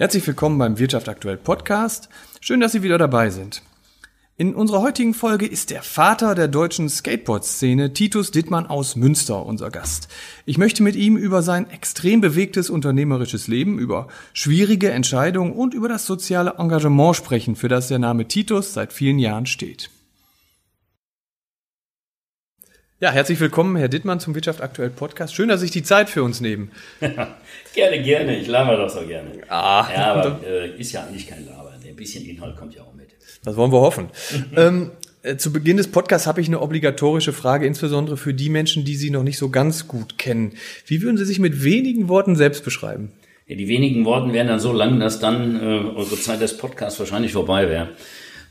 Herzlich willkommen beim Wirtschaft aktuell Podcast. Schön, dass Sie wieder dabei sind. In unserer heutigen Folge ist der Vater der deutschen Skateboard-Szene, Titus Dittmann aus Münster, unser Gast. Ich möchte mit ihm über sein extrem bewegtes unternehmerisches Leben, über schwierige Entscheidungen und über das soziale Engagement sprechen, für das der Name Titus seit vielen Jahren steht. Ja, herzlich willkommen, Herr Dittmann, zum Wirtschaft aktuell Podcast. Schön, dass Sie sich die Zeit für uns nehmen. gerne, gerne. Ich laber doch so gerne. Ah, ja, aber äh, ist ja eigentlich kein Laber. Ein bisschen Inhalt kommt ja auch mit. Das wollen wir hoffen. ähm, äh, zu Beginn des Podcasts habe ich eine obligatorische Frage, insbesondere für die Menschen, die Sie noch nicht so ganz gut kennen. Wie würden Sie sich mit wenigen Worten selbst beschreiben? Ja, die wenigen Worten wären dann so lang, dass dann äh, unsere Zeit des Podcasts wahrscheinlich vorbei wäre.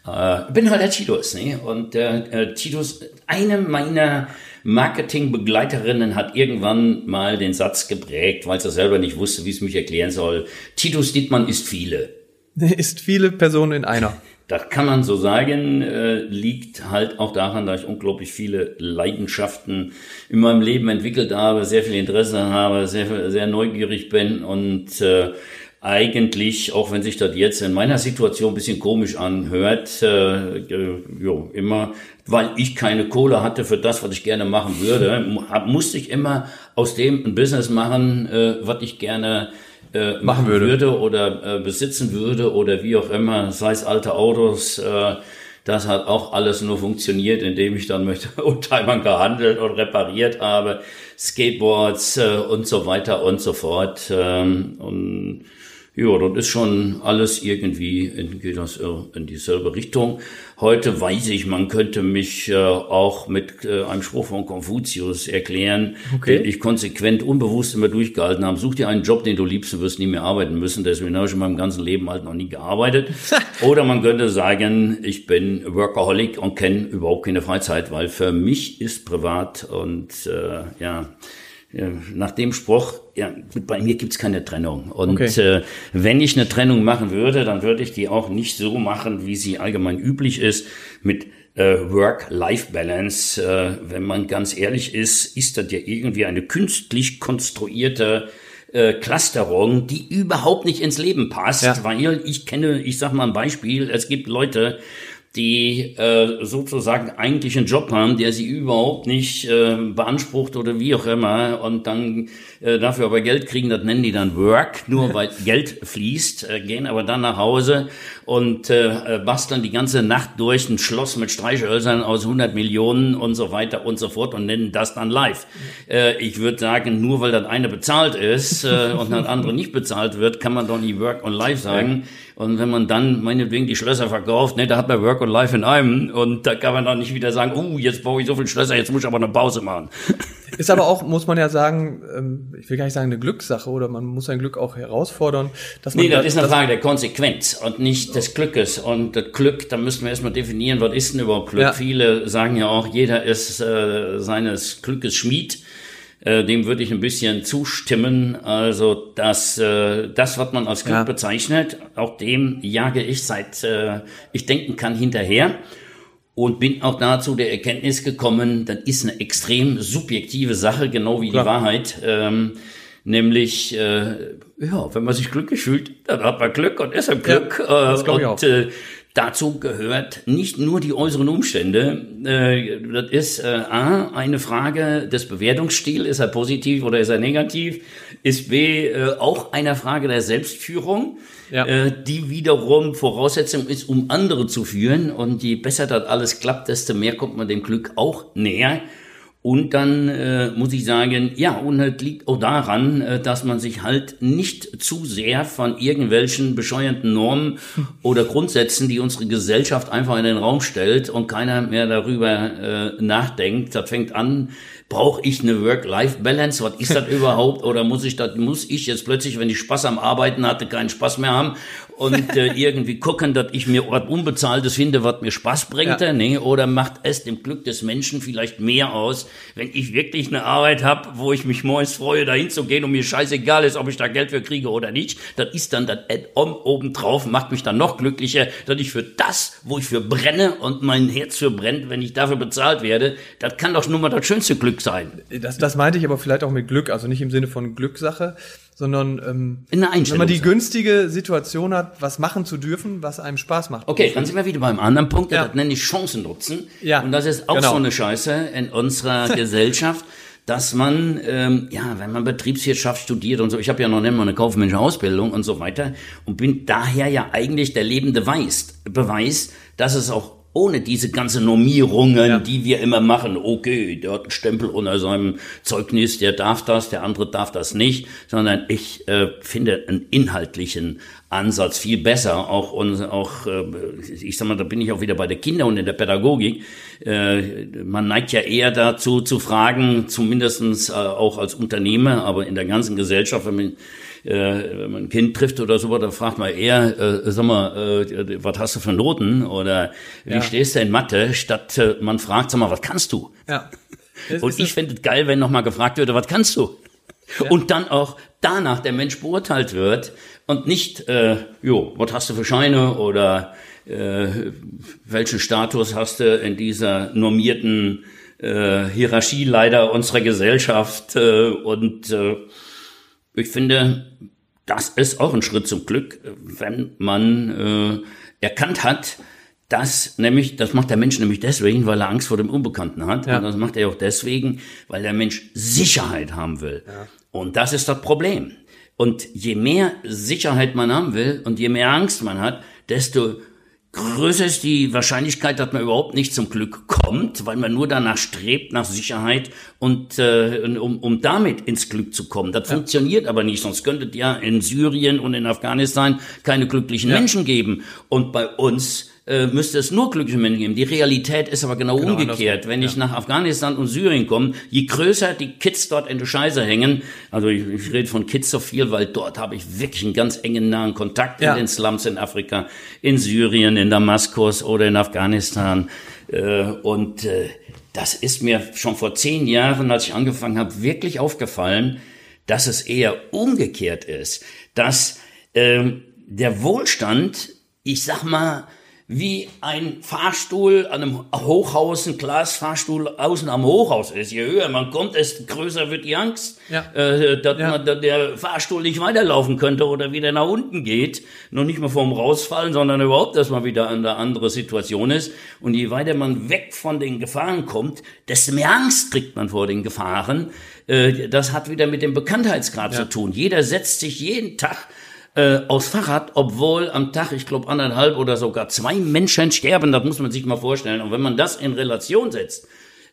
Äh, bin halt der Titus, ne? Und äh, Titus, eine meiner Marketingbegleiterinnen hat irgendwann mal den Satz geprägt, weil sie selber nicht wusste, wie es mich erklären soll. Titus Dittmann ist viele. Ist viele Personen in einer. Das kann man so sagen, äh, liegt halt auch daran, dass ich unglaublich viele Leidenschaften in meinem Leben entwickelt habe, sehr viel Interesse habe, sehr, sehr neugierig bin und äh, eigentlich, auch wenn sich das jetzt in meiner Situation ein bisschen komisch anhört, äh, äh, jo, immer, weil ich keine Kohle hatte für das, was ich gerne machen würde, musste ich immer aus dem ein Business machen, äh, was ich gerne äh, machen, würde. würde. oder äh, besitzen würde oder wie auch immer, sei es alte Autos, äh, das hat auch alles nur funktioniert, indem ich dann mit Oldtimern gehandelt und repariert habe, Skateboards äh, und so weiter und so fort. Ähm, und ja, das ist schon alles irgendwie in, geht das in dieselbe Richtung. Heute weiß ich, man könnte mich äh, auch mit äh, einem Spruch von Konfuzius erklären, okay. den ich konsequent unbewusst immer durchgehalten habe. Such dir einen Job, den du liebst, du wirst nie mehr arbeiten müssen. Deswegen habe ich in meinem ganzen Leben halt noch nie gearbeitet. Oder man könnte sagen, ich bin Workaholic und kenne überhaupt keine Freizeit, weil für mich ist privat und äh, ja nach dem Spruch, ja, bei mir gibt's keine Trennung. Und okay. äh, wenn ich eine Trennung machen würde, dann würde ich die auch nicht so machen, wie sie allgemein üblich ist, mit äh, Work-Life-Balance. Äh, wenn man ganz ehrlich ist, ist das ja irgendwie eine künstlich konstruierte äh, Clusterung, die überhaupt nicht ins Leben passt, ja. weil ich kenne, ich sag mal ein Beispiel, es gibt Leute, die äh, sozusagen eigentlich einen Job haben, der sie überhaupt nicht äh, beansprucht oder wie auch immer und dann äh, dafür aber Geld kriegen, das nennen die dann Work, nur weil Geld fließt, äh, gehen aber dann nach Hause und äh, äh, basteln die ganze Nacht durch ein Schloss mit Streichhölzern aus 100 Millionen und so weiter und so fort und nennen das dann live. Äh, ich würde sagen, nur weil das eine bezahlt ist äh, und das andere nicht bezahlt wird, kann man doch nie Work und Life sagen. Und wenn man dann meinetwegen die Schlösser verkauft, ne, da hat man Work und Life in einem. Und da kann man dann nicht wieder sagen, oh, jetzt baue ich so viele Schlösser, jetzt muss ich aber eine Pause machen. Ist aber auch, muss man ja sagen, ähm, ich will gar nicht sagen eine Glückssache oder man muss sein Glück auch herausfordern. Dass man nee, das, das ist eine Frage der Konsequenz und nicht des Glückes. Und das Glück, da müssen wir erstmal definieren, was ist denn überhaupt Glück? Ja. Viele sagen ja auch, jeder ist äh, seines Glückes Schmied. Äh, dem würde ich ein bisschen zustimmen. Also das, äh, das, was man als Glück ja. bezeichnet, auch dem jage ich seit äh, ich denken kann hinterher und bin auch dazu der Erkenntnis gekommen, das ist eine extrem subjektive Sache, genau wie Klar. die Wahrheit. Ähm, nämlich, äh, ja, wenn man sich glücklich fühlt, dann hat man Glück und ist ein Glück. Ja, äh, und. Äh, Dazu gehört nicht nur die äußeren Umstände. Äh, das ist äh, A, eine Frage des Bewertungsstils. Ist er positiv oder ist er negativ? Ist B, äh, auch eine Frage der Selbstführung, ja. die wiederum Voraussetzung ist, um andere zu führen. Und je besser das alles klappt, desto mehr kommt man dem Glück auch näher. Und dann äh, muss ich sagen, ja, und es liegt auch daran, äh, dass man sich halt nicht zu sehr von irgendwelchen bescheuerten Normen oder Grundsätzen, die unsere Gesellschaft einfach in den Raum stellt und keiner mehr darüber äh, nachdenkt. Das fängt an, brauche ich eine Work-Life-Balance? Was ist das überhaupt? Oder muss ich das, muss ich jetzt plötzlich, wenn ich Spaß am Arbeiten hatte, keinen Spaß mehr haben? Und äh, irgendwie gucken, dass ich mir was Unbezahltes finde, was mir Spaß bringt, ja. ne? oder macht es dem Glück des Menschen vielleicht mehr aus, wenn ich wirklich eine Arbeit habe, wo ich mich morgens freue, dahin zu gehen und mir scheißegal ist, ob ich da Geld für kriege oder nicht, das ist dann das Add-on obendrauf, macht mich dann noch glücklicher, dass ich für das, wo ich für brenne und mein Herz für brennt, wenn ich dafür bezahlt werde, das kann doch nur mal das schönste Glück Glück sein. Das, das meinte ich aber vielleicht auch mit Glück, also nicht im Sinne von Glückssache, sondern ähm, In der wenn man die günstige Situation hat, was machen zu dürfen, was einem Spaß macht. Okay, dann sind wir wieder beim anderen Punkt, Ja. das nenne ich Chancen nutzen. Ja, Und das ist auch genau. so eine Scheiße in unserer Gesellschaft, dass man, ähm, ja, wenn man Betriebswirtschaft studiert und so, ich habe ja noch nicht mal eine kaufmännische Ausbildung und so weiter und bin daher ja eigentlich der lebende Beweis, Beweis dass es auch ohne diese ganze Normierungen, Ja. die wir immer machen, okay, der hat einen Stempel unter seinem Zeugnis, der darf das, der andere darf das nicht, sondern ich äh, finde einen inhaltlichen Ansatz viel besser. Auch, und auch äh, ich sag mal, da bin ich auch wieder bei der Kinder und in der Pädagogik. Äh, man neigt ja eher dazu zu fragen, zumindestens äh, auch als Unternehmer, aber in der ganzen Gesellschaft, wenn man äh, wenn man ein Kind trifft oder so, da fragt man eher, äh, sag mal, äh, was hast du für Noten oder wie Ja. stehst du in Mathe, statt äh, man fragt, sag mal, was kannst du? Ja. Es Und ich fände es geil, wenn nochmal gefragt würde, was kannst du? Und dann auch danach der Mensch beurteilt wird und nicht, äh, jo, was hast du für Scheine oder äh, welchen Status hast du in dieser normierten äh, Hierarchie leider unserer Gesellschaft äh, und äh, ich finde, das ist auch ein Schritt zum Glück, wenn man äh, erkannt hat, dass nämlich, das macht der Mensch nämlich deswegen, weil er Angst vor dem Unbekannten hat. Ja. Und das macht er auch deswegen, weil der Mensch Sicherheit haben will. Und das ist das Problem. Und je mehr Sicherheit man haben will und je mehr Angst man hat, desto größer ist die Wahrscheinlichkeit, dass man überhaupt nicht zum Glück kommt, weil man nur danach strebt, nach Sicherheit und äh, um, um damit ins Glück zu kommen. Das funktioniert aber nicht, sonst könntet ja in Syrien und in Afghanistan keine glücklichen Menschen geben. Und bei uns äh, müsste es nur glückliche Menschen geben. Die Realität ist aber genau, Genau umgekehrt. Wenn ich nach Afghanistan und Syrien komme, je größer die Kids dort in der Scheiße hängen, also ich, ich rede von Kids so viel, weil dort habe ich wirklich einen ganz engen nahen Kontakt Ja. in den Slums in Afrika, in Syrien, in Damaskus oder in Afghanistan. Äh, und äh, das ist mir schon vor zehn Jahren, als ich angefangen habe, wirklich aufgefallen, dass es eher umgekehrt ist, dass ähm, der Wohlstand, ich sag mal, wie ein Fahrstuhl an einem Hochhaus, ein Glasfahrstuhl außen am Hochhaus ist. Je höher man kommt, desto größer wird die Angst, Ja. äh, dass Ja. man, dass der Fahrstuhl nicht weiterlaufen könnte oder wieder nach unten geht. Noch nicht mal vorm Rausfallen, sondern überhaupt, dass man wieder in eine andere Situation ist. Und je weiter man weg von den Gefahren kommt, desto mehr Angst kriegt man vor den Gefahren. Äh, das hat wieder mit dem Bekanntheitsgrad zu tun. Jeder setzt sich jeden Tag äh, aufs Fahrrad, obwohl am Tag, ich glaube, anderthalb oder sogar zwei Menschen sterben. Das muss man sich mal vorstellen. Und wenn man das in Relation setzt,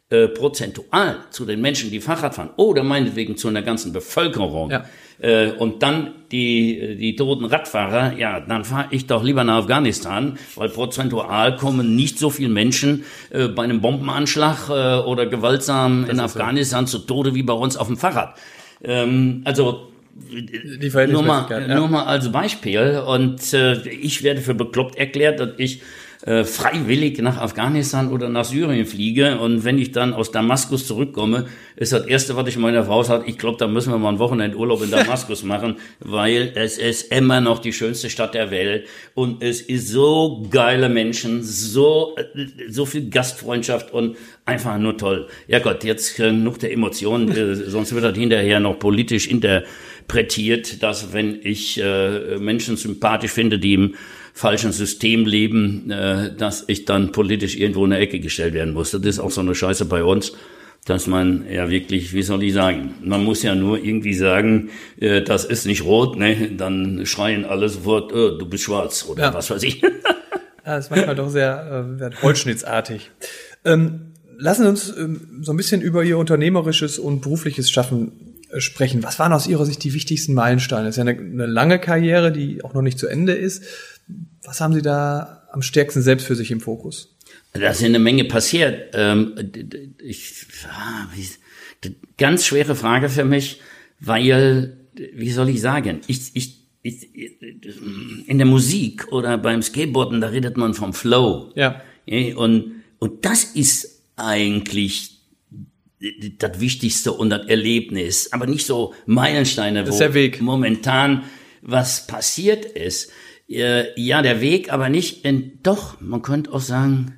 äh, prozentual zu den Menschen, die Fahrrad fahren, oder meinetwegen zu einer ganzen Bevölkerung, Ja. äh, und dann die, die toten Radfahrer, ja, dann fahre ich doch lieber nach Afghanistan, weil prozentual kommen nicht so viele Menschen äh, bei einem Bombenanschlag äh, oder gewaltsam in Afghanistan zu Tode wie bei uns auf dem Fahrrad. Ähm, also die nur mal, Verhältnismäßigkeit. nur mal als Beispiel. Und äh, ich werde für bekloppt erklärt, dass ich äh, freiwillig nach Afghanistan oder nach Syrien fliege. Und wenn ich dann aus Damaskus zurückkomme, ist das Erste, was ich meiner Frau sage, ich glaube, da müssen wir mal einen Wochenendurlaub in Damaskus machen, weil es ist immer noch die schönste Stadt der Welt. Und es ist so geile Menschen, so, äh, so viel Gastfreundschaft und einfach nur toll. Ja Gott, jetzt äh, genug der Emotionen, äh, sonst wird das hinterher noch politisch interpretiert, dass wenn ich äh, Menschen sympathisch finde, die im falschen System leben, äh, dass ich dann politisch irgendwo in eine Ecke gestellt werden muss. Das ist auch so eine Scheiße bei uns, dass man ja wirklich, wie soll ich sagen, man muss ja nur irgendwie sagen, äh, das ist nicht rot, ne? dann schreien alle sofort, äh, du bist schwarz oder Ja. was weiß ich. Das ist manchmal doch sehr äh, holzschnittsartig. Ähm, lassen Sie uns ähm, so ein bisschen über Ihr unternehmerisches und berufliches Schaffen sprechen. Was waren aus Ihrer Sicht die wichtigsten Meilensteine? Das ist ja eine, eine lange Karriere, die auch noch nicht zu Ende ist. Was haben Sie da am stärksten selbst für sich im Fokus? Da ist eine Menge passiert. Ähm, ich, ah, ganz schwere Frage für mich, weil, wie soll ich sagen, ich, ich, ich, in der Musik oder beim Skateboarden, da redet man vom Flow. Ja, Und, und das ist eigentlich das Wichtigste und das Erlebnis, aber nicht so Meilensteine, wo ist der Weg. momentan was passiert ist. Äh, Ja, der Weg, aber nicht in, doch, man könnte auch sagen,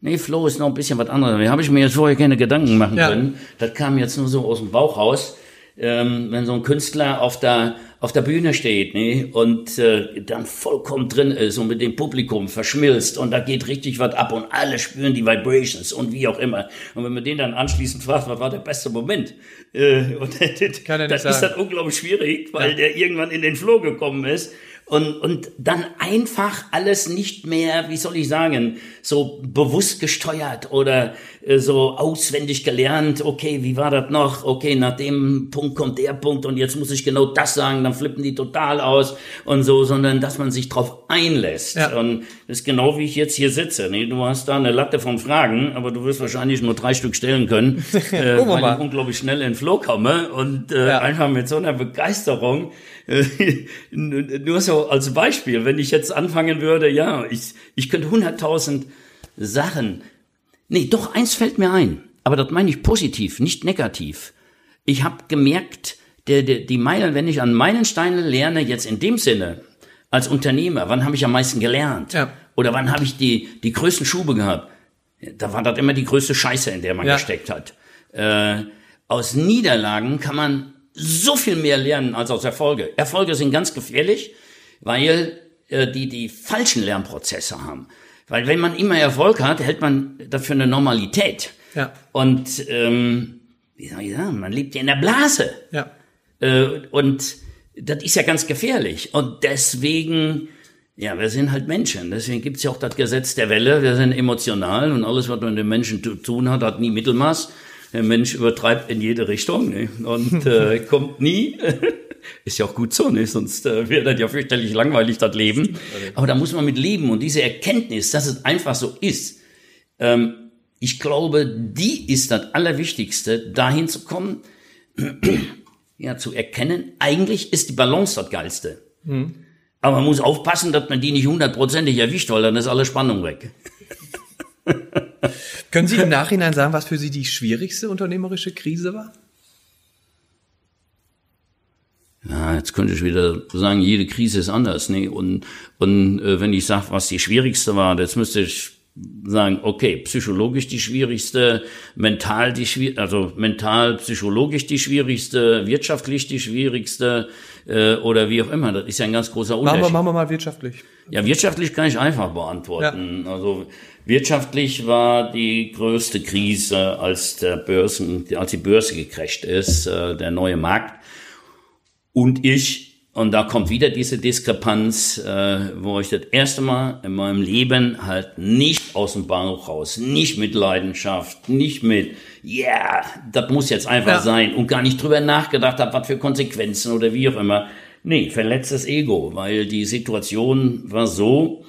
Nee, Flow ist noch ein bisschen was anderes. Da habe ich mir jetzt vorher keine Gedanken machen Ja. können. Das kam jetzt nur so aus dem Bauch raus. Ähm, wenn so ein Künstler auf der, auf der Bühne steht ne, und äh, dann vollkommen drin ist und mit dem Publikum verschmilzt und da geht richtig was ab und alle spüren die Vibrations und wie auch immer. Und wenn man den dann anschließend fragt, was war der beste Moment? Äh, und Kann das ist dann unglaublich schwierig, weil der irgendwann in den Flow gekommen ist. Und, und dann einfach alles nicht mehr, wie soll ich sagen, so bewusst gesteuert oder äh, so auswendig gelernt, okay, wie war das noch? Okay, nach dem Punkt kommt der Punkt und jetzt muss ich genau das sagen, dann flippen die total aus und so, sondern dass man sich drauf einlässt. Ja. Und das ist genau wie ich jetzt hier sitze. Nee, du hast da eine Latte von Fragen, aber du wirst wahrscheinlich nur drei Stück stellen können, äh, weil mal. ich unglaublich schnell in den Flow komme und äh, Ja. einfach mit so einer Begeisterung. äh, Nur so als Beispiel, wenn ich jetzt anfangen würde, ja, ich, ich könnte 100.000 Sachen. Nee, doch, eins fällt mir ein. Aber das meine ich positiv, nicht negativ. Ich habe gemerkt, der, der, die Meilen, wenn ich an Meilensteine lerne, jetzt in dem Sinne, als Unternehmer, wann habe ich am meisten gelernt? Ja. Oder wann habe ich die, die größten Schube gehabt? Da war das immer die größte Scheiße, in der man Ja. gesteckt hat. Äh, aus Niederlagen kann man so viel mehr lernen als aus Erfolge. Erfolge sind ganz gefährlich, weil äh, die die falschen Lernprozesse haben. Weil wenn man immer Erfolg hat, hält man das für eine Normalität. Ja. Und ähm, wie soll ich sagen, man lebt ja in der Blase. Ja. Äh, und das ist ja ganz gefährlich. Und deswegen, ja, wir sind halt Menschen. Deswegen gibt's ja auch das Gesetz der Welle. Wir sind emotional und alles, was man mit den Menschen zu tun hat, hat nie Mittelmaß. Der Mensch übertreibt in jede Richtung ne? und äh, kommt nie. Ist ja auch gut so, ne? sonst äh, wäre das ja fürchterlich langweilig, das Leben. Aber da muss man mit leben. Und diese Erkenntnis, dass es einfach so ist, ähm, ich glaube, die ist das Allerwichtigste, dahin zu kommen, ja, zu erkennen, eigentlich ist die Balance das Geilste. Aber man muss aufpassen, dass man die nicht hundertprozentig erwischt, weil dann ist alle Spannung weg. Können Sie im Nachhinein sagen, was für Sie die schwierigste unternehmerische Krise war? Ja, jetzt könnte ich wieder sagen, jede Krise ist anders. Ne? Und, und äh, wenn ich sage, was die schwierigste war, jetzt müsste ich sagen, okay, psychologisch die schwierigste, mental die schwierigste, also mental, psychologisch die schwierigste, wirtschaftlich die schwierigste äh, oder wie auch immer. Das ist ja ein ganz großer Machen Unterschied. wir, machen wir mal wirtschaftlich. Ja, wirtschaftlich kann ich einfach beantworten. Also wirtschaftlich war die größte Krise, als der Börsen, als die Börse gecrasht ist, äh, der neue Markt. Und ich, und da kommt wieder diese Diskrepanz, äh, wo ich das erste Mal in meinem Leben halt nicht aus dem Bauch raus, nicht mit Leidenschaft, nicht mit, ja, yeah, das muss jetzt einfach Ja. sein und gar nicht drüber nachgedacht habe, was für Konsequenzen oder wie auch immer. Nee, verletztes Ego, weil die Situation war so,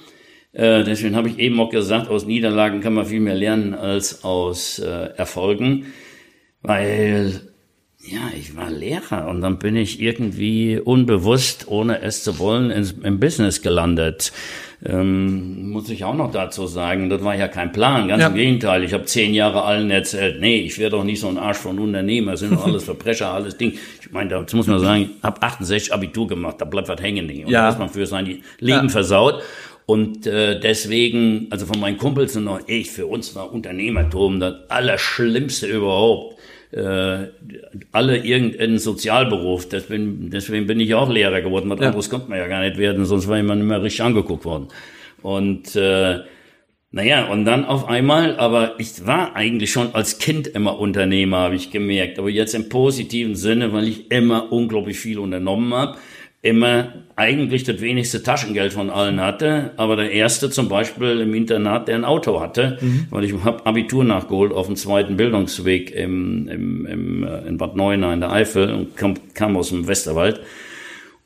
äh, deswegen habe ich eben auch gesagt, aus Niederlagen kann man viel mehr lernen als aus äh, Erfolgen, weil ja, ich war Lehrer und dann bin ich irgendwie unbewusst, ohne es zu wollen, ins, im Business gelandet. Ähm, muss ich auch noch dazu sagen, das war ja kein Plan, ganz Ja. im Gegenteil. Ich habe zehn Jahre allen erzählt, nee, ich werde doch nicht so ein Arsch von Unternehmer, sind doch alles Verbrecher, alles Ding. Ich meine, da muss man sagen, ich habe 68 Abitur gemacht, da bleibt was hängen. Und Ja. da ist man für sein Leben Ja. versaut. Und äh, deswegen, also von meinen Kumpels und noch ich, für uns war Unternehmertum das Allerschlimmste überhaupt. Äh, alle irgendeinen Sozialberuf. Deswegen, deswegen bin ich auch Lehrer geworden. Was anderes konnte man ja gar nicht werden, sonst wäre man mehr richtig angeguckt worden. Und äh, naja, und dann auf einmal, aber ich war eigentlich schon als Kind immer Unternehmer, habe ich gemerkt. Aber jetzt im positiven Sinne, weil ich immer unglaublich viel unternommen habe, immer eigentlich das wenigste Taschengeld von allen hatte, aber der erste zum Beispiel im Internat, der ein Auto hatte, weil ich habe Abitur nachgeholt auf dem zweiten Bildungsweg im, im, im, äh, in Bad Neuenahr in der Eifel und kam, kam aus dem Westerwald.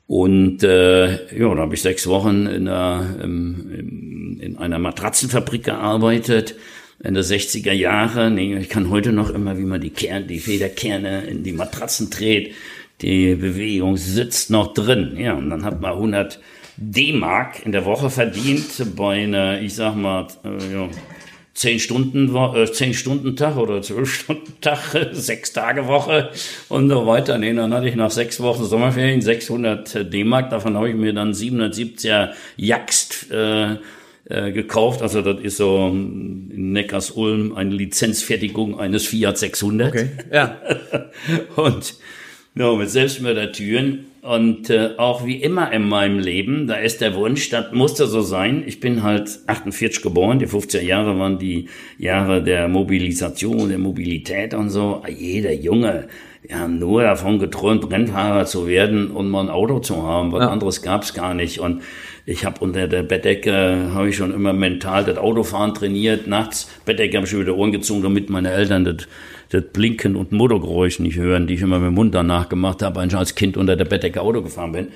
Und äh, ja, da habe ich sechs Wochen in einer, im, in einer Matratzenfabrik gearbeitet. In der 60er Jahre. Nee, ich kann heute noch immer, wie man die Kerne, die Federkerne in die Matratzen dreht. Die Bewegung sitzt noch drin. Ja, und dann hat man 100 D-Mark in der Woche verdient bei einer, ich sag mal, äh, ja, 10 Stunden, äh, 10 Stunden Tag oder 12 Stunden Tag, sechs Tage Woche und so weiter. Nee, dann hatte ich nach sechs Wochen Sommerferien 600 D-Mark. Davon habe ich mir dann 770er Jaxt äh, äh, gekauft. Also das ist so in Neckars-Ulm eine Lizenzfertigung eines Fiat 600. Okay, ja. und ja, mit Selbstmördertüren. Und äh, auch wie immer in meinem Leben, da ist der Wunsch, das musste so sein. Ich bin halt 48 geboren, die 50er Jahre waren die Jahre der Mobilisation, der Mobilität und so. Jeder Junge, wir haben nur davon geträumt, Rennfahrer zu werden und mal ein Auto zu haben. Was ja. anderes gab's gar nicht. Und ich habe unter der Bettdecke, habe ich schon immer mental das Autofahren trainiert. Nachts, Bettdecke habe ich schon wieder Ohren gezogen, damit meine Eltern das, das Blinken und Motorgeräusch nicht hören, die ich immer mit dem Mund danach gemacht habe, als ich als Kind unter der Bettdecke Auto gefahren bin.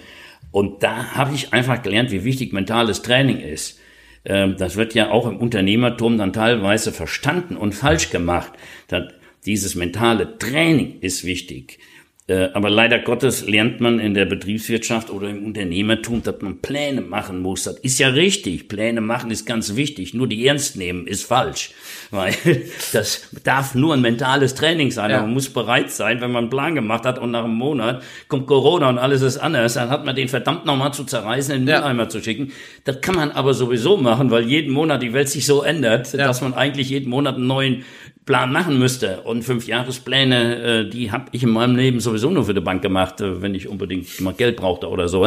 Und da habe ich einfach gelernt, wie wichtig mentales Training ist. Ähm, das wird ja auch im Unternehmertum dann teilweise verstanden und falsch gemacht. Dieses mentale Training ist wichtig. Äh, aber leider Gottes lernt man in der Betriebswirtschaft oder im Unternehmertum, dass man Pläne machen muss. Das ist ja richtig. Pläne machen ist ganz wichtig. Nur die ernst nehmen ist falsch. Weil das darf nur ein mentales Training sein. Ja. Man muss bereit sein, wenn man einen Plan gemacht hat und nach einem Monat kommt Corona und alles ist anders, dann hat man den verdammt nochmal zu zerreißen, in den Mülleimer zu schicken. Das kann man aber sowieso machen, weil jeden Monat die Welt sich so ändert, ja. dass man eigentlich jeden Monat einen neuen Plan machen müsste. Und fünf Jahrespläne, äh, die habe ich in meinem Leben sowieso nur für die Bank gemacht, äh, wenn ich unbedingt mal Geld brauchte oder so.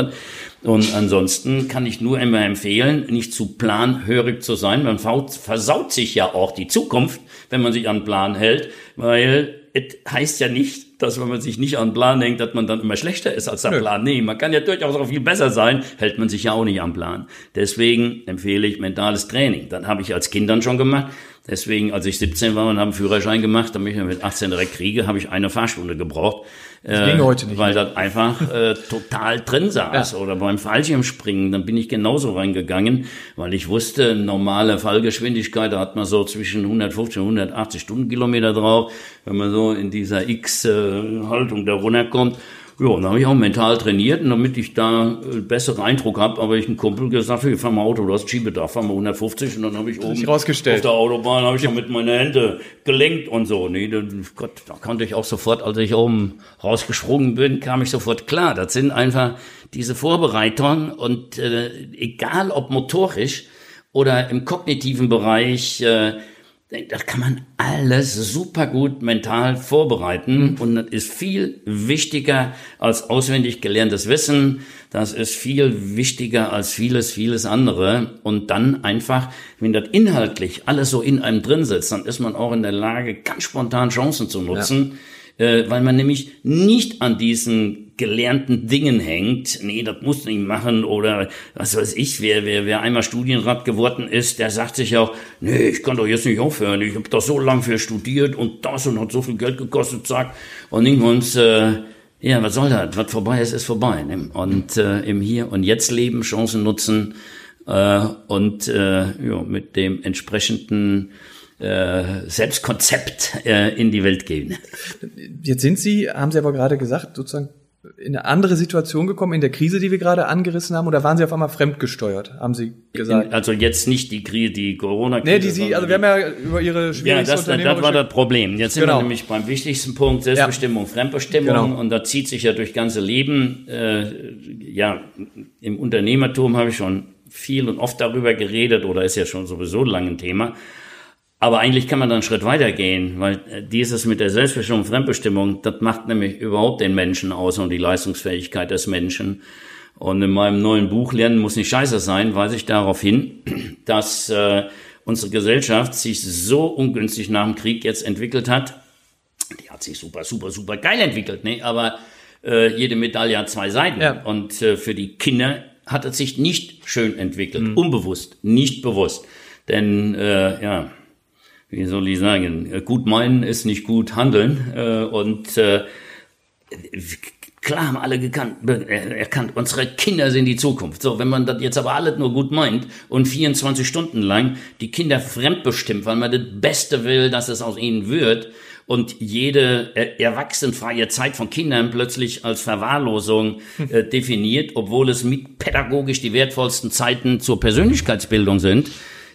Und ansonsten kann ich nur immer empfehlen, nicht zu planhörig zu sein. Man versaut sich ja auch die Zukunft, wenn man sich an Plan hält, weil es heißt ja nicht, dass wenn man sich nicht an den Plan denkt, dass man dann immer schlechter ist als der Nö. Plan. Nee, man kann ja durchaus auch viel besser sein, hält man sich ja auch nicht am Plan. Deswegen empfehle ich mentales Training. Dann habe ich als Kind dann schon gemacht. Deswegen, als ich 17 war und habe einen Führerschein gemacht, damit ich mit 18 direkt kriege, habe ich eine Fahrstunde gebraucht. Das ging äh, heute nicht. Weil das einfach äh, total drin saß. Ja. Oder beim Fallschirmspringen, dann bin ich genauso reingegangen, weil ich wusste, normale Fallgeschwindigkeit, da hat man so zwischen 150 und 180 Stundenkilometer drauf. Wenn man so in dieser X-Haltung da runterkommt, ja, dann habe ich auch mental trainiert, und damit ich da äh, besseren Eindruck habe, aber ich einen Kumpel gesagt, ich fahr mal Auto, du hast Schiebedarf, fahr mal 150 und dann habe ich oben auf der Autobahn habe ich ja mit meinen Händen gelenkt und so. Nee, da, Gott, da konnte ich auch sofort, als ich oben rausgesprungen bin, kam ich sofort klar. Das sind einfach diese Vorbereitungen und äh, egal ob motorisch oder im kognitiven Bereich, äh, da kann man alles super gut mental vorbereiten mhm. und das ist viel wichtiger als auswendig gelerntes Wissen. Das ist viel wichtiger als vieles, vieles andere. Und dann einfach, wenn das inhaltlich alles so in einem drin sitzt, dann ist man auch in der Lage, ganz spontan Chancen zu nutzen. Ja äh, weil man nämlich nicht an diesen gelernten Dingen hängt. Nee, das muss nicht machen oder was weiß ich, wer, wer, wer einmal Studienrat geworden ist, der sagt sich auch, nee, ich kann doch jetzt nicht aufhören, ich habe da so lang für studiert und das und hat so viel Geld gekostet, zack. Und irgendwann, äh, ja, was soll das? Was vorbei ist, ist vorbei. Ne? Und äh, im Hier und Jetzt leben, Chancen nutzen äh, und äh, ja, mit dem entsprechenden äh, Selbstkonzept äh, in die Welt gehen. Jetzt sind Sie, haben Sie aber gerade gesagt, sozusagen in eine andere Situation gekommen, in der Krise, die wir gerade angerissen haben, oder waren Sie auf einmal fremdgesteuert, haben Sie gesagt? In, also jetzt nicht die Krise, die Corona-Krise. Nee, die Sie, also wir haben ja über Ihre schwierigste Ja, das, das war das Problem. Jetzt sind genau. wir nämlich beim wichtigsten Punkt, Selbstbestimmung, ja. Fremdbestimmung, genau. und da zieht sich ja durch ganze Leben. Äh, ja, im Unternehmertum habe ich schon viel und oft darüber geredet, oder ist ja schon sowieso lang ein Thema. Aber eigentlich kann man dann einen Schritt weiter gehen, weil äh, dieses mit der Selbstbestimmung, Fremdbestimmung, das macht nämlich überhaupt den Menschen aus und die Leistungsfähigkeit des Menschen. Und in meinem neuen Buch Lernen muss nicht scheiße sein, weise ich darauf hin, dass äh, unsere Gesellschaft sich so ungünstig nach dem Krieg jetzt entwickelt hat. Die hat sich super, super, super geil entwickelt, ne? aber äh, jede Medaille hat zwei Seiten. Ja. Und äh, für die Kinder hat es sich nicht schön entwickelt, mhm. unbewusst, nicht bewusst. Denn äh, ja, wie soll ich sagen, äh, gut meinen ist nicht gut handeln. Äh, und äh, klar haben alle gekannt, erkannt, unsere Kinder sind die Zukunft. So, wenn man das jetzt aber alles nur gut meint und 24 Stunden lang die Kinder fremdbestimmt, weil man das Beste will, dass es aus ihnen wird, und jede erwachsenfreie Zeit von Kindern plötzlich als Verwahrlosung äh, definiert, obwohl es mit pädagogisch die wertvollsten Zeiten zur Persönlichkeitsbildung sind,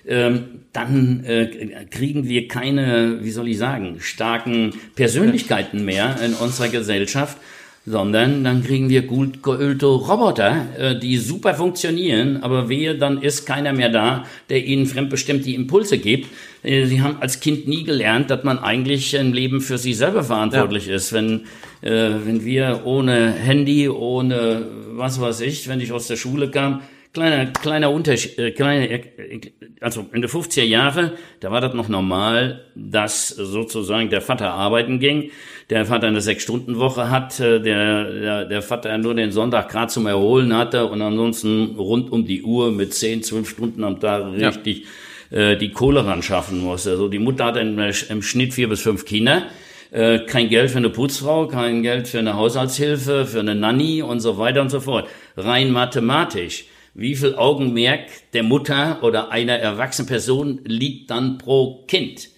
ähm, dann äh, kriegen wir keine, wie soll ich sagen, starken Persönlichkeiten mehr in unserer Gesellschaft. sondern dann kriegen wir gut geölte Roboter, äh, die super funktionieren, aber wehe, dann ist keiner mehr da, der ihnen fremdbestimmt die Impulse gibt. Äh, sie haben als Kind nie gelernt, dass man eigentlich im Leben für sich selber verantwortlich ja. ist. Wenn, äh, wenn wir ohne Handy, ohne was weiß ich, wenn ich aus der Schule kam, kleiner, kleiner Unterschied, äh, kleine, äh, also in den 50er Jahre, da war das noch normal, dass sozusagen der Vater arbeiten ging, der Vater eine Sechs-Stunden-Woche hat, äh, der, der, der Vater nur den Sonntag gerade zum Erholen hatte und ansonsten rund um die Uhr mit zehn, zwölf Stunden am Tag richtig ja. äh, die Kohle ran schaffen musste. Also die Mutter hatte im, im Schnitt vier bis fünf Kinder äh, kein Geld für eine Putzfrau, kein Geld für eine Haushaltshilfe, für eine Nanny und so weiter und so fort. Rein mathematisch wie viel Augenmerk der Mutter oder einer erwachsenen Person liegt dann pro Kind.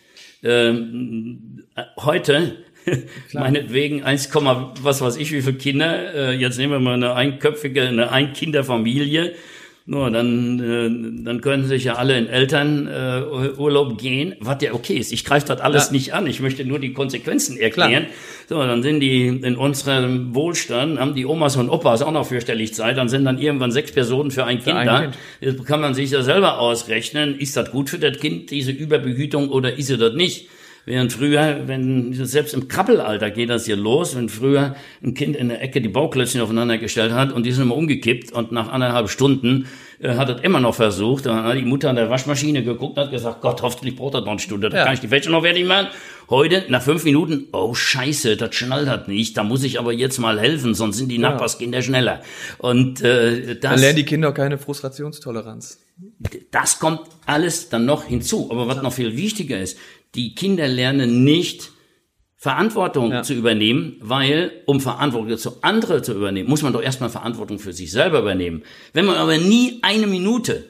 Ähm, heute meinetwegen 1, was weiß ich, wie viele Kinder. Äh, jetzt nehmen wir mal eine einköpfige, eine Einkinderfamilie nur dann, äh, dann können sich ja alle in Elternurlaub äh, gehen, was ja okay ist. Ich greife das alles ja. nicht an. Ich möchte nur die Konsequenzen erklären. Klar. So, dann sind die in unserem Wohlstand, haben die Omas und Opas auch noch fürchterlich Zeit. Dann sind dann irgendwann sechs Personen für ein Kind da. Jetzt kann man sich ja selber ausrechnen. Ist das gut für das Kind, diese Überbehütung, oder ist sie das nicht? Während früher, wenn, selbst im Krabbelalter geht das hier los, wenn früher ein Kind in der Ecke die Bauklötzchen aufeinander gestellt hat und die sind immer umgekippt und nach anderthalb Stunden äh, hat es immer noch versucht. Dann hat die Mutter an der Waschmaschine geguckt und hat gesagt, Gott, hoffentlich braucht das noch eine Stunde, da ja. kann ich die Wäsche noch fertig machen. Heute, nach fünf Minuten, oh scheiße, das schnallt hat nicht, da muss ich aber jetzt mal helfen, sonst sind die ja. Nachbarskinder schneller. Und äh, das... Dann lernen die Kinder keine Frustrationstoleranz. Das kommt alles dann noch hinzu. Aber was noch viel wichtiger ist, die Kinder lernen nicht, Verantwortung ja. zu übernehmen, weil um Verantwortung zu andere zu übernehmen, muss man doch erstmal Verantwortung für sich selber übernehmen. Wenn man aber nie eine Minute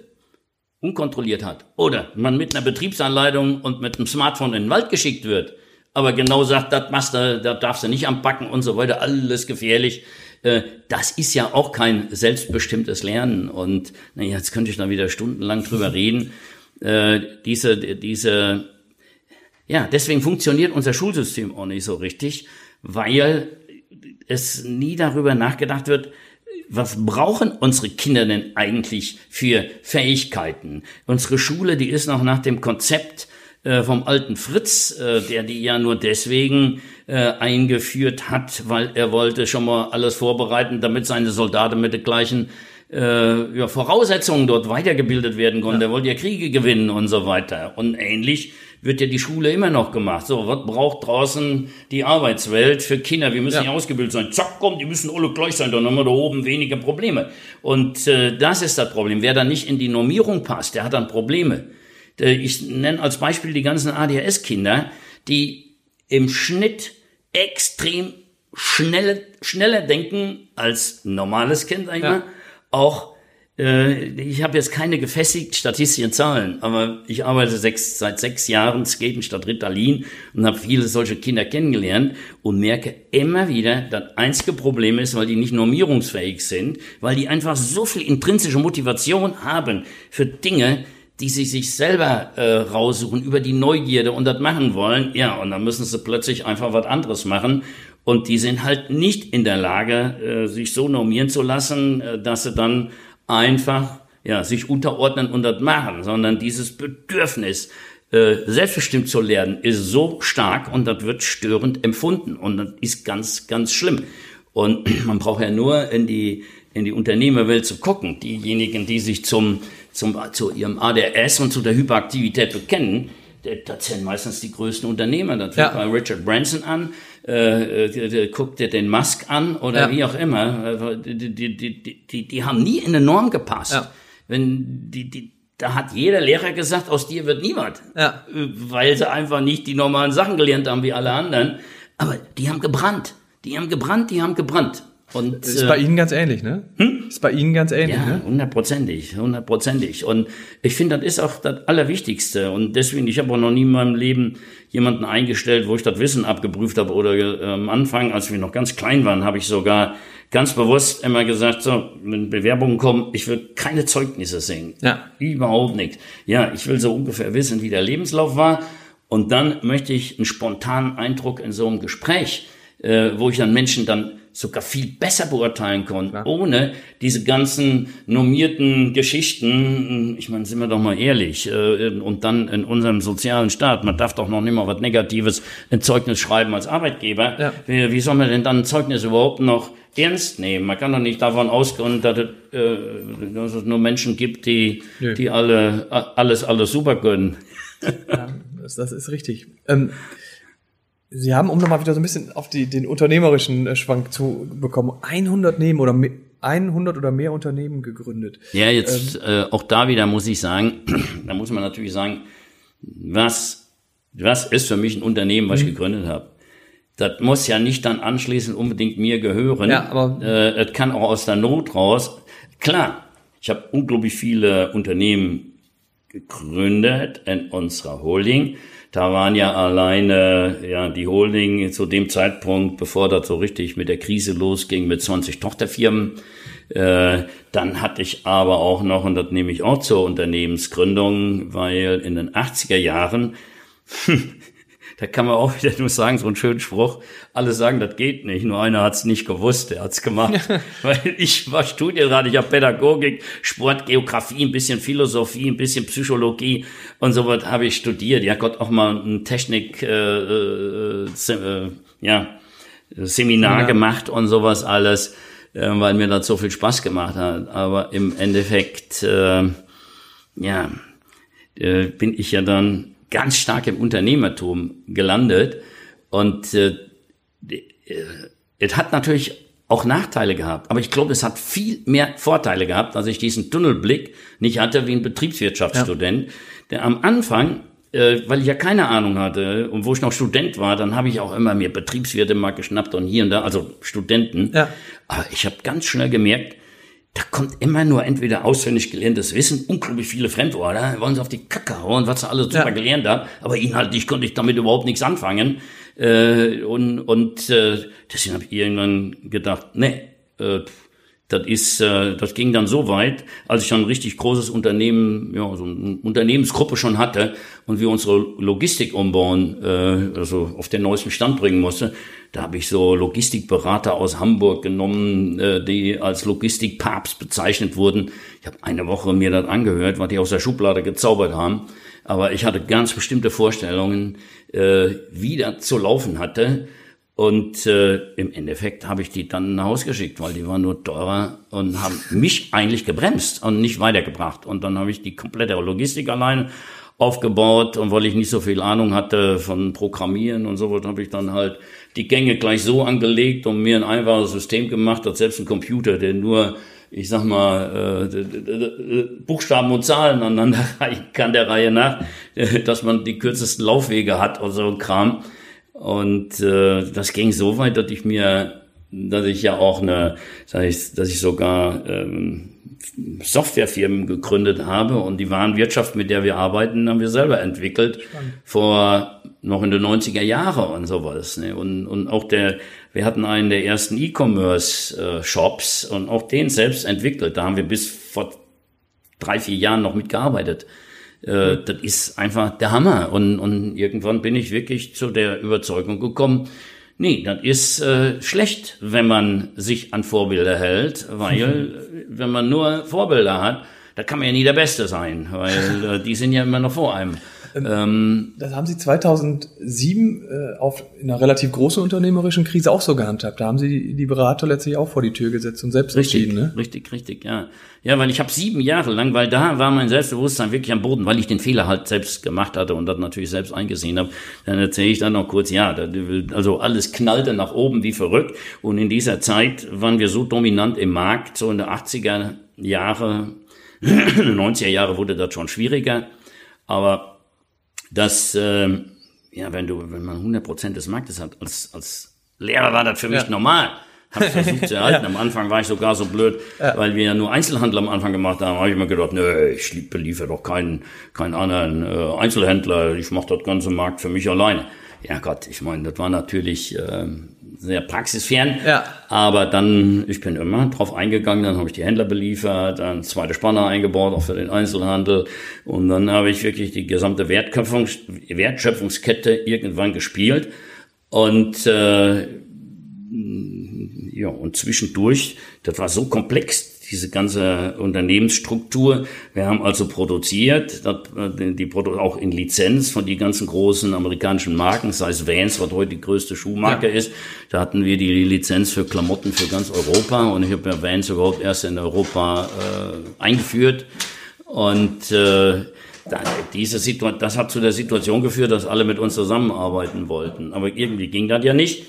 unkontrolliert hat oder man mit einer Betriebsanleitung und mit einem Smartphone in den Wald geschickt wird, aber genau sagt, das machst du, das darfst du nicht anpacken und so weiter, alles gefährlich. Äh, das ist ja auch kein selbstbestimmtes Lernen. Und naja, jetzt könnte ich da wieder stundenlang drüber reden. Äh, diese, diese ja, deswegen funktioniert unser Schulsystem auch nicht so richtig, weil es nie darüber nachgedacht wird, was brauchen unsere Kinder denn eigentlich für Fähigkeiten? Unsere Schule, die ist noch nach dem Konzept äh, vom alten Fritz, äh, der die ja nur deswegen äh, eingeführt hat, weil er wollte schon mal alles vorbereiten, damit seine Soldaten mit den gleichen äh, ja, Voraussetzungen dort weitergebildet werden konnten. Ja. Er wollte ja Kriege gewinnen und so weiter. Und ähnlich wird ja die Schule immer noch gemacht. So, was braucht draußen die Arbeitswelt für Kinder? Wir müssen ja. nicht ausgebildet sein. Zack, komm, die müssen alle gleich sein, dann haben wir da oben weniger Probleme. Und äh, das ist das Problem. Wer da nicht in die Normierung passt, der hat dann Probleme. Äh, ich nenne als Beispiel die ganzen ADHS-Kinder, die im Schnitt extrem schnelle, schneller denken als normales Kind, sag ich ja. mal. Auch äh, ich habe jetzt keine gefestigten statistischen Zahlen, aber ich arbeite sechs, seit sechs Jahren Skaten statt Ritalin und habe viele solche Kinder kennengelernt und merke immer wieder, das einzige Problem ist, weil die nicht normierungsfähig sind, weil die einfach so viel intrinsische Motivation haben für Dinge, die sie sich selber äh, raussuchen über die Neugierde und das machen wollen, ja, und dann müssen sie plötzlich einfach was anderes machen. Und die sind halt nicht in der Lage, äh, sich so normieren zu lassen, äh, dass sie dann einfach ja, sich unterordnen und das machen, sondern dieses Bedürfnis, äh, selbstbestimmt zu lernen, ist so stark und das wird störend empfunden und das ist ganz, ganz schlimm. Und man braucht ja nur in die, in die Unternehmerwelt zu gucken. Diejenigen, die sich zum, zum, zu ihrem ADS und zu der Hyperaktivität bekennen, das sind meistens die größten Unternehmer. Das fängt ja. bei Richard Branson an, äh, äh guckt dir den Musk an oder ja. wie auch immer. Die, die, die, die, die haben nie in eine Norm gepasst. Ja. Wenn die, die, da hat jeder Lehrer gesagt, aus dir wird niemand. Ja. Weil sie einfach nicht die normalen Sachen gelernt haben wie alle anderen. Aber die haben gebrannt. Die haben gebrannt, die haben gebrannt. Und, ist bei äh, Ihnen ganz ähnlich, ne? Hm? Ist bei Ihnen ganz ähnlich, ja, ne? hundertprozentig, hundertprozentig. Und ich finde, das ist auch das Allerwichtigste. Und deswegen, ich habe auch noch nie in meinem Leben jemanden eingestellt, wo ich das Wissen abgeprüft habe. Oder äh, am Anfang, als wir noch ganz klein waren, habe ich sogar ganz bewusst immer gesagt, so, wenn Bewerbungen kommen, ich will keine Zeugnisse sehen. Ja. Überhaupt nicht. Ja, ich will so ungefähr wissen, wie der Lebenslauf war. Und dann möchte ich einen spontanen Eindruck in so einem Gespräch, äh, wo ich dann Menschen dann sogar viel besser beurteilen konnten, ja. ohne diese ganzen normierten Geschichten. Ich meine, sind wir doch mal ehrlich. Äh, und dann in unserem sozialen Staat, man darf doch noch nicht mal was Negatives in Zeugnis schreiben als Arbeitgeber. Ja. Wie, wie soll man denn dann ein Zeugnis überhaupt noch ernst nehmen. Man kann doch nicht davon ausgehen, dass es, äh, dass es nur Menschen gibt, die, die alle alles alles super können. Ja, das, das ist richtig. Ähm, Sie haben, um nochmal wieder so ein bisschen auf die, den unternehmerischen äh, Schwank zu bekommen, 100 Nehmen oder 100 oder mehr Unternehmen gegründet. Ja, jetzt ähm, äh, auch da wieder muss ich sagen, da muss man natürlich sagen, was, was ist für mich ein Unternehmen, was ich mhm. gegründet habe? Das muss ja nicht dann anschließend unbedingt mir gehören. Ja, aber äh, es kann auch aus der Not raus. Klar, ich habe unglaublich viele Unternehmen gegründet in unserer Holding. Da waren ja alleine ja die Holding zu dem Zeitpunkt, bevor das so richtig mit der Krise losging, mit 20 Tochterfirmen. Äh, dann hatte ich aber auch noch, und das nehme ich auch zur Unternehmensgründung, weil in den 80er Jahren da kann man auch wieder nur sagen, so einen schönen Spruch, alle sagen, das geht nicht, nur einer hat es nicht gewusst, der hat es gemacht. Weil ich war Studienrat, ich habe Pädagogik, Sport, Geografie, ein bisschen Philosophie, ein bisschen Psychologie und so was habe ich studiert. Ja Gott, auch mal ein Technik, äh, äh, äh, ja, Seminar ja. gemacht und sowas alles, äh, weil mir das so viel Spaß gemacht hat. Aber im Endeffekt, äh, ja, äh, bin ich ja dann ganz stark im Unternehmertum gelandet und äh, äh, es hat natürlich auch Nachteile gehabt, aber ich glaube, es hat viel mehr Vorteile gehabt, dass ich diesen Tunnelblick nicht hatte wie ein Betriebswirtschaftsstudent, ja. der am Anfang äh, weil ich ja keine Ahnung hatte und wo ich noch Student war, dann habe ich auch immer mir Betriebswirte mal geschnappt und hier und da, also Studenten. Ja. Aber ich habe ganz schnell gemerkt, da kommt immer nur entweder auswendig gelerntes Wissen, unglaublich viele Fremdwörter, wollen sie auf die Kacke hauen, was sie alles super ja. gelernt haben, aber inhaltlich konnte ich damit überhaupt nichts anfangen. Äh, und und äh, deswegen habe ich irgendwann gedacht, nee, äh, das ist, äh, das ging dann so weit, als ich schon ein richtig großes Unternehmen, ja, so eine Unternehmensgruppe schon hatte und wir unsere Logistik umbauen, äh, also auf den neuesten Stand bringen musste. Da habe ich so Logistikberater aus Hamburg genommen, äh, die als Logistikpapst bezeichnet wurden. Ich habe eine Woche mir das angehört, was die aus der Schublade gezaubert haben. Aber ich hatte ganz bestimmte Vorstellungen, äh, wie das zu laufen hatte. Und äh, im Endeffekt habe ich die dann nach Hause geschickt, weil die waren nur teurer und haben mich eigentlich gebremst und nicht weitergebracht. Und dann habe ich die komplette Logistik alleine aufgebaut und weil ich nicht so viel Ahnung hatte von Programmieren und so was, habe ich dann halt die Gänge gleich so angelegt und mir ein einfaches System gemacht, dass selbst ein Computer, der nur ich sag mal, äh, Buchstaben und Zahlen aneinander kann der Reihe nach, dass man die kürzesten Laufwege hat und so ein Kram. Und äh, das ging so weit, dass ich mir, dass ich ja auch eine, dass ich, dass ich sogar ähm, Softwarefirmen gegründet habe und die Warenwirtschaft, mit der wir arbeiten, haben wir selber entwickelt Spannend. vor noch in den 90er Jahre und sowas. Ne? Und, und auch der, wir hatten einen der ersten E-Commerce-Shops und auch den selbst entwickelt. Da haben wir bis vor drei, vier Jahren noch mitgearbeitet. Äh, das ist einfach der Hammer. Und, und irgendwann bin ich wirklich zu der Überzeugung gekommen, nee, das ist äh, schlecht, wenn man sich an Vorbilder hält, weil wenn man nur Vorbilder hat, da kann man ja nie der Beste sein, weil äh, die sind ja immer noch vor einem. Ähm, ähm, das haben Sie 2007 äh, auf in einer relativ großen unternehmerischen Krise auch so gehandhabt. Da haben Sie die Berater letztlich auch vor die Tür gesetzt und selbst richtig, entschieden, ne? Richtig, richtig, ja. Ja, weil ich habe sieben Jahre lang, weil da war mein Selbstbewusstsein wirklich am Boden, weil ich den Fehler halt selbst gemacht hatte und das natürlich selbst eingesehen habe. Dann erzähle ich dann noch kurz, ja, also alles knallte nach oben wie verrückt und in dieser Zeit waren wir so dominant im Markt, so in der 80er Jahre, 90er Jahre wurde das schon schwieriger, aber dass, äh, ja, wenn du, wenn man 100 Prozent des Marktes hat, als, als Lehrer war das für mich ja. normal. Hab versucht zu erhalten. ja. Am Anfang war ich sogar so blöd, ja. weil wir ja nur Einzelhandel am Anfang gemacht haben. Habe ich mir gedacht, nö, ich beliefer doch keinen, keinen anderen äh, Einzelhändler. Ich mache das ganze Markt für mich alleine. Ja Gott, ich meine, das war natürlich äh, sehr praxisfern. Ja. Aber dann, ich bin immer drauf eingegangen, dann habe ich die Händler beliefert, dann zweite Spanner eingebaut, auch für den Einzelhandel. Und dann habe ich wirklich die gesamte Wertschöpfungs Wertschöpfungskette irgendwann gespielt. Und äh, ja, und zwischendurch, das war so komplex, diese ganze Unternehmensstruktur. Wir haben also produziert, die, die auch in Lizenz von die ganzen großen amerikanischen Marken, sei es Vans, was heute die größte Schuhmarke ja. ist. Da hatten wir die Lizenz für Klamotten für ganz Europa und ich habe ja Vans überhaupt erst in Europa äh, eingeführt. Und äh, diese Situation, das hat zu der Situation geführt, dass alle mit uns zusammenarbeiten wollten. Aber irgendwie ging das ja nicht.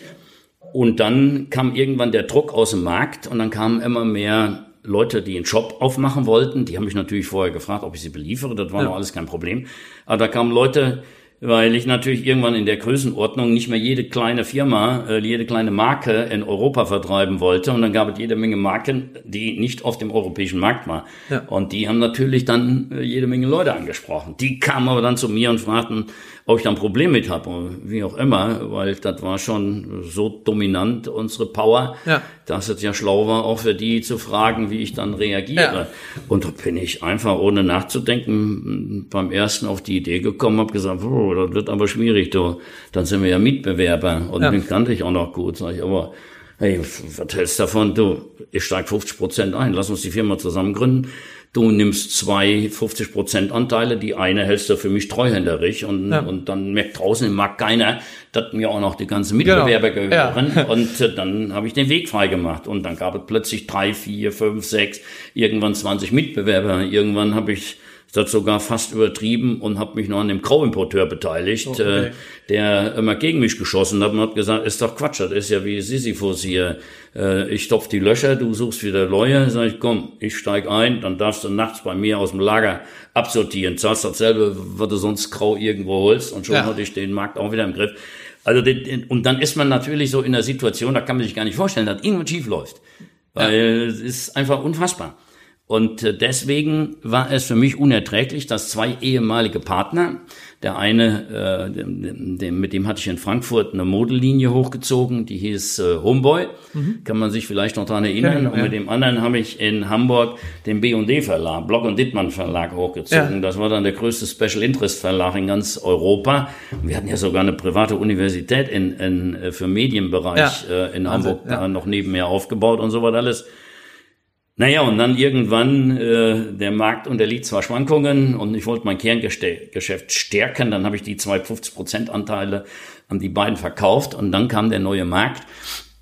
Und dann kam irgendwann der Druck aus dem Markt und dann kamen immer mehr Leute, die einen Shop aufmachen wollten. Die haben mich natürlich vorher gefragt, ob ich sie beliefere. Das war ja. noch alles kein Problem. Aber da kamen Leute, weil ich natürlich irgendwann in der Größenordnung nicht mehr jede kleine Firma, äh, jede kleine Marke in Europa vertreiben wollte. Und dann gab es jede Menge Marken, die nicht auf dem europäischen Markt waren. Ja. Und die haben natürlich dann äh, jede Menge Leute angesprochen. Die kamen aber dann zu mir und fragten, ob ich da ein Problem mit habe, wie auch immer, weil das war schon so dominant, unsere Power, ja. dass es ja schlau war, auch für die zu fragen, wie ich dann reagiere. Ja. Und da bin ich einfach, ohne nachzudenken, beim ersten auf die Idee gekommen, habe gesagt, oh, das wird aber schwierig, du. Dann sind wir ja Mitbewerber und ja. den kannte ich auch noch gut, sag ich, aber hey, was hältst du davon? Du, ich steig 50 Prozent ein, lass uns die Firma zusammen gründen. Du nimmst zwei 50 Prozent Anteile, die eine hältst du für mich treuhänderig und, ja. und dann merkt draußen im Markt keiner, dass mir auch noch die ganzen Mitbewerber genau. gehören. Ja. Und äh, dann habe ich den Weg frei gemacht und dann gab es plötzlich drei, vier, fünf, sechs, irgendwann 20 Mitbewerber. Irgendwann habe ich das sogar fast übertrieben und habe mich noch an dem Grauimporteur beteiligt, okay. äh, der immer gegen mich geschossen hat und hat gesagt, ist doch Quatsch, das ist ja wie Sisyphus hier. Äh, ich stopf die Löcher, du suchst wieder Leute. Sag ich, komm, ich steig ein, dann darfst du nachts bei mir aus dem Lager absortieren. Zahlst dasselbe, was du sonst grau irgendwo holst und schon ja. hatte ich den Markt auch wieder im Griff. Also und dann ist man natürlich so in der Situation, da kann man sich gar nicht vorstellen, dass irgendwas schief läuft. Weil ja. es ist einfach unfassbar. Und äh, deswegen war es für mich unerträglich, dass zwei ehemalige Partner, der eine, äh, dem, dem, mit dem hatte ich in Frankfurt eine Modellinie hochgezogen, die hieß äh, Homeboy, mhm. kann man sich vielleicht noch daran erinnern. Ja, und mit dem anderen habe ich in Hamburg den B&D Verlag, Block und Dittmann Verlag hochgezogen. Ja. Das war dann der größte Special Interest Verlag in ganz Europa. wir hatten ja sogar eine private Universität in, in, äh, für Medienbereich ja. äh, in Hamburg also, noch nebenher aufgebaut und so was alles. Naja, und dann irgendwann, äh, der Markt unterliegt zwar Schwankungen und ich wollte mein Kerngeschäft stärken, dann habe ich die zwei 50%-Anteile an die beiden verkauft und dann kam der neue Markt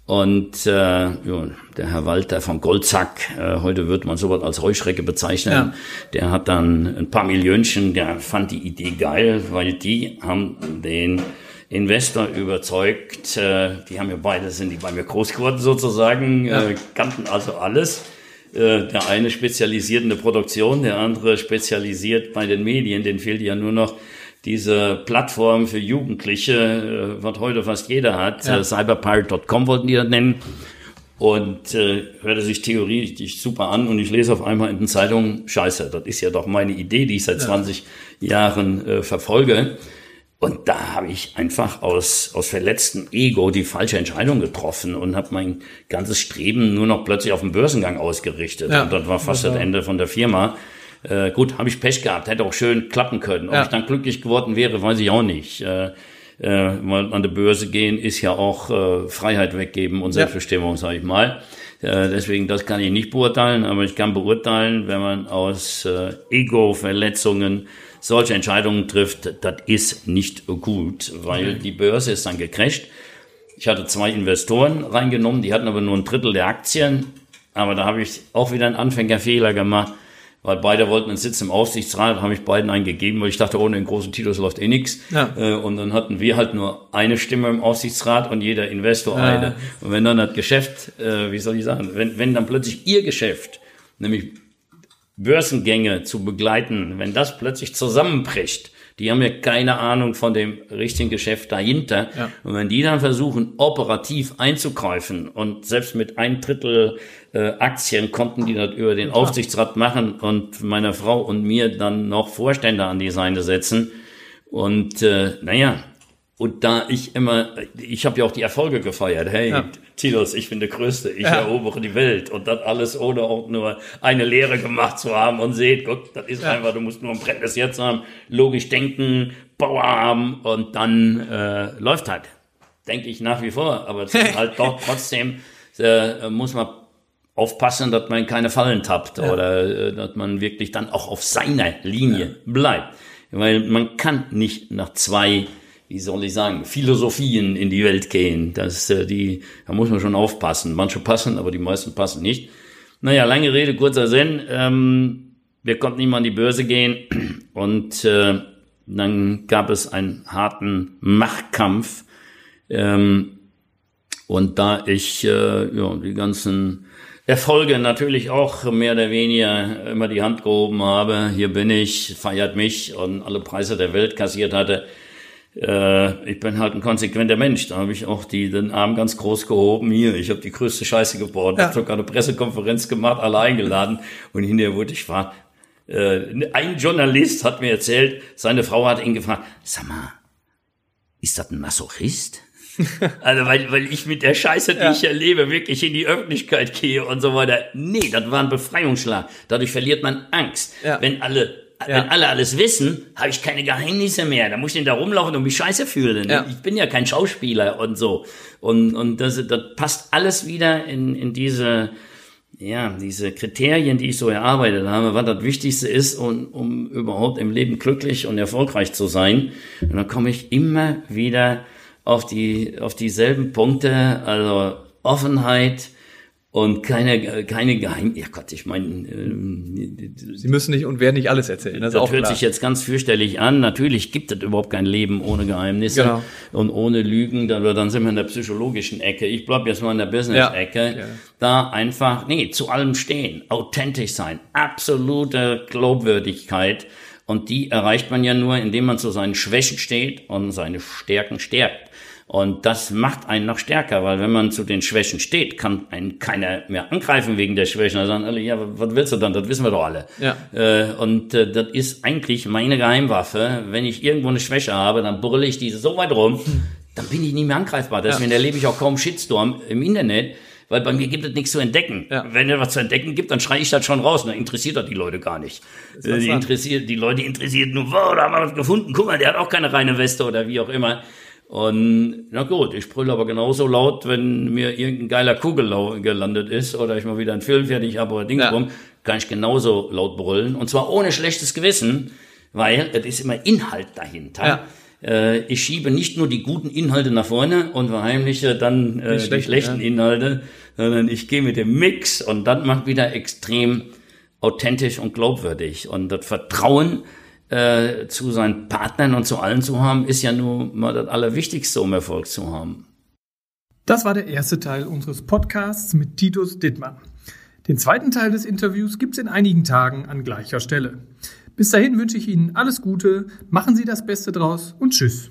und äh, ja, der Herr Walter von Goldsack, äh, heute wird man sowas als Heuschrecke bezeichnen, ja. der hat dann ein paar Millionchen, der fand die Idee geil, weil die haben den Investor überzeugt, äh, die haben ja beide, sind die bei mir groß geworden sozusagen, ja. äh, kannten also alles der eine spezialisiert in der Produktion, der andere spezialisiert bei den Medien. Den fehlt ja nur noch diese Plattform für Jugendliche, äh, was heute fast jeder hat. Ja. Äh, Cyberpirate.com wollten die das nennen. Und äh, hörte sich theoretisch super an und ich lese auf einmal in den Zeitungen, scheiße, das ist ja doch meine Idee, die ich seit ja. 20 Jahren äh, verfolge. Und da habe ich einfach aus, aus verletztem Ego die falsche Entscheidung getroffen und habe mein ganzes Streben nur noch plötzlich auf den Börsengang ausgerichtet. Ja, und das war fast das, das Ende von der Firma. Äh, gut, habe ich Pech gehabt, hätte auch schön klappen können. Ob ja. ich dann glücklich geworden wäre, weiß ich auch nicht. Äh, äh, weil an der Börse gehen ist ja auch äh, Freiheit weggeben und Selbstbestimmung, ja. sage ich mal. Äh, deswegen, das kann ich nicht beurteilen, aber ich kann beurteilen, wenn man aus äh, Ego-Verletzungen solche Entscheidungen trifft, das ist nicht gut, weil die Börse ist dann gecrasht. Ich hatte zwei Investoren reingenommen, die hatten aber nur ein Drittel der Aktien. Aber da habe ich auch wieder einen Anfängerfehler gemacht, weil beide wollten einen Sitz im Aufsichtsrat, habe ich beiden einen gegeben, weil ich dachte, ohne den großen Titel läuft eh nichts. Ja. Äh, und dann hatten wir halt nur eine Stimme im Aufsichtsrat und jeder Investor ja. eine. Und wenn dann das Geschäft, äh, wie soll ich sagen, wenn, wenn dann plötzlich ihr Geschäft, nämlich Börsengänge zu begleiten, wenn das plötzlich zusammenbricht, die haben ja keine Ahnung von dem richtigen Geschäft dahinter. Ja. Und wenn die dann versuchen, operativ einzugreifen und selbst mit ein Drittel äh, Aktien konnten die das über den ja. Aufsichtsrat machen und meiner Frau und mir dann noch Vorstände an die Seite setzen. Und äh, naja, und da ich immer, ich habe ja auch die Erfolge gefeiert. Hey, ja. Tilos, ich bin der Größte, ich ja. erobere die Welt. Und das alles ohne auch nur eine Lehre gemacht zu haben. Und seht, guck, das ist ja. einfach, du musst nur ein Brett Jetzt haben, logisch denken, Power haben und dann äh, läuft halt. Denke ich nach wie vor. Aber es ist halt doch trotzdem äh, muss man aufpassen, dass man keine Fallen tappt ja. oder äh, dass man wirklich dann auch auf seiner Linie bleibt. Weil man kann nicht nach zwei, wie soll ich sagen, Philosophien in die Welt gehen. Das, äh, die, da muss man schon aufpassen. Manche passen, aber die meisten passen nicht. Naja, lange Rede, kurzer Sinn. Ähm, wir konnten nicht mal an die Börse gehen und äh, dann gab es einen harten Machtkampf. Ähm, und da ich äh, ja, die ganzen Erfolge natürlich auch mehr oder weniger immer die Hand gehoben habe. Hier bin ich, feiert mich und alle Preise der Welt kassiert hatte. Äh, ich bin halt ein konsequenter Mensch. Da habe ich auch die, den Arm ganz groß gehoben. Hier, ich habe die größte Scheiße gebaut. Ja. habe sogar eine Pressekonferenz gemacht, alle eingeladen. Und hinterher wurde ich gefragt, äh, ein Journalist hat mir erzählt, seine Frau hat ihn gefragt, sag mal, ist das ein Masochist? also weil, weil ich mit der Scheiße, die ja. ich erlebe, wirklich in die Öffentlichkeit gehe und so weiter. Nee, das war ein Befreiungsschlag. Dadurch verliert man Angst. Ja. Wenn alle ja. wenn alle alles wissen, habe ich keine Geheimnisse mehr. Da muss ich nicht da rumlaufen und mich scheiße fühlen. Ja. Ich bin ja kein Schauspieler und so. Und, und das, das passt alles wieder in, in diese, ja, diese Kriterien, die ich so erarbeitet habe, was das Wichtigste ist, um, um überhaupt im Leben glücklich und erfolgreich zu sein. Und dann komme ich immer wieder auf die, auf dieselben Punkte, also Offenheit und keine, keine Geheim, ja Gott, ich meine, ähm, Sie müssen nicht und werden nicht alles erzählen. Das, das hört sich jetzt ganz fürchterlich an. Natürlich gibt es überhaupt kein Leben ohne Geheimnisse genau. und ohne Lügen. Dann, dann sind wir in der psychologischen Ecke. Ich bleib jetzt mal in der Business-Ecke. Ja. Da einfach, nee, zu allem stehen, authentisch sein, absolute Glaubwürdigkeit. Und die erreicht man ja nur, indem man zu seinen Schwächen steht und seine Stärken stärkt. Und das macht einen noch stärker, weil wenn man zu den Schwächen steht, kann einen keiner mehr angreifen wegen der Schwächen. Da sagen alle, ja, was willst du dann? Das wissen wir doch alle. Ja. Äh, und äh, das ist eigentlich meine Geheimwaffe. Wenn ich irgendwo eine Schwäche habe, dann brülle ich diese so weit rum, dann bin ich nicht mehr angreifbar. Deswegen ja. erlebe ich auch kaum Shitstorm im Internet weil bei mir gibt es nichts zu entdecken. Ja. Wenn es was zu entdecken gibt, dann schreie ich das schon raus. Dann interessiert das die Leute gar nicht. Äh, die, interessiert, die Leute interessiert nur, wow, da haben wir was gefunden. Guck mal, der hat auch keine reine Weste oder wie auch immer. Und na gut, ich brülle aber genauso laut, wenn mir irgendein geiler Kugel gelandet ist oder ich mal wieder einen Film fertig habe oder Ding ja. rum, kann ich genauso laut brüllen. Und zwar ohne schlechtes Gewissen, weil es ist immer Inhalt dahinter. Ja. Äh, ich schiebe nicht nur die guten Inhalte nach vorne und verheimliche dann äh, die, die schlechten ja. Inhalte, sondern ich gehe mit dem Mix und dann macht wieder extrem authentisch und glaubwürdig. Und das Vertrauen äh, zu seinen Partnern und zu allen zu haben, ist ja nur mal das Allerwichtigste, um Erfolg zu haben. Das war der erste Teil unseres Podcasts mit Titus Dittmann. Den zweiten Teil des Interviews gibt es in einigen Tagen an gleicher Stelle. Bis dahin wünsche ich Ihnen alles Gute, machen Sie das Beste draus und Tschüss.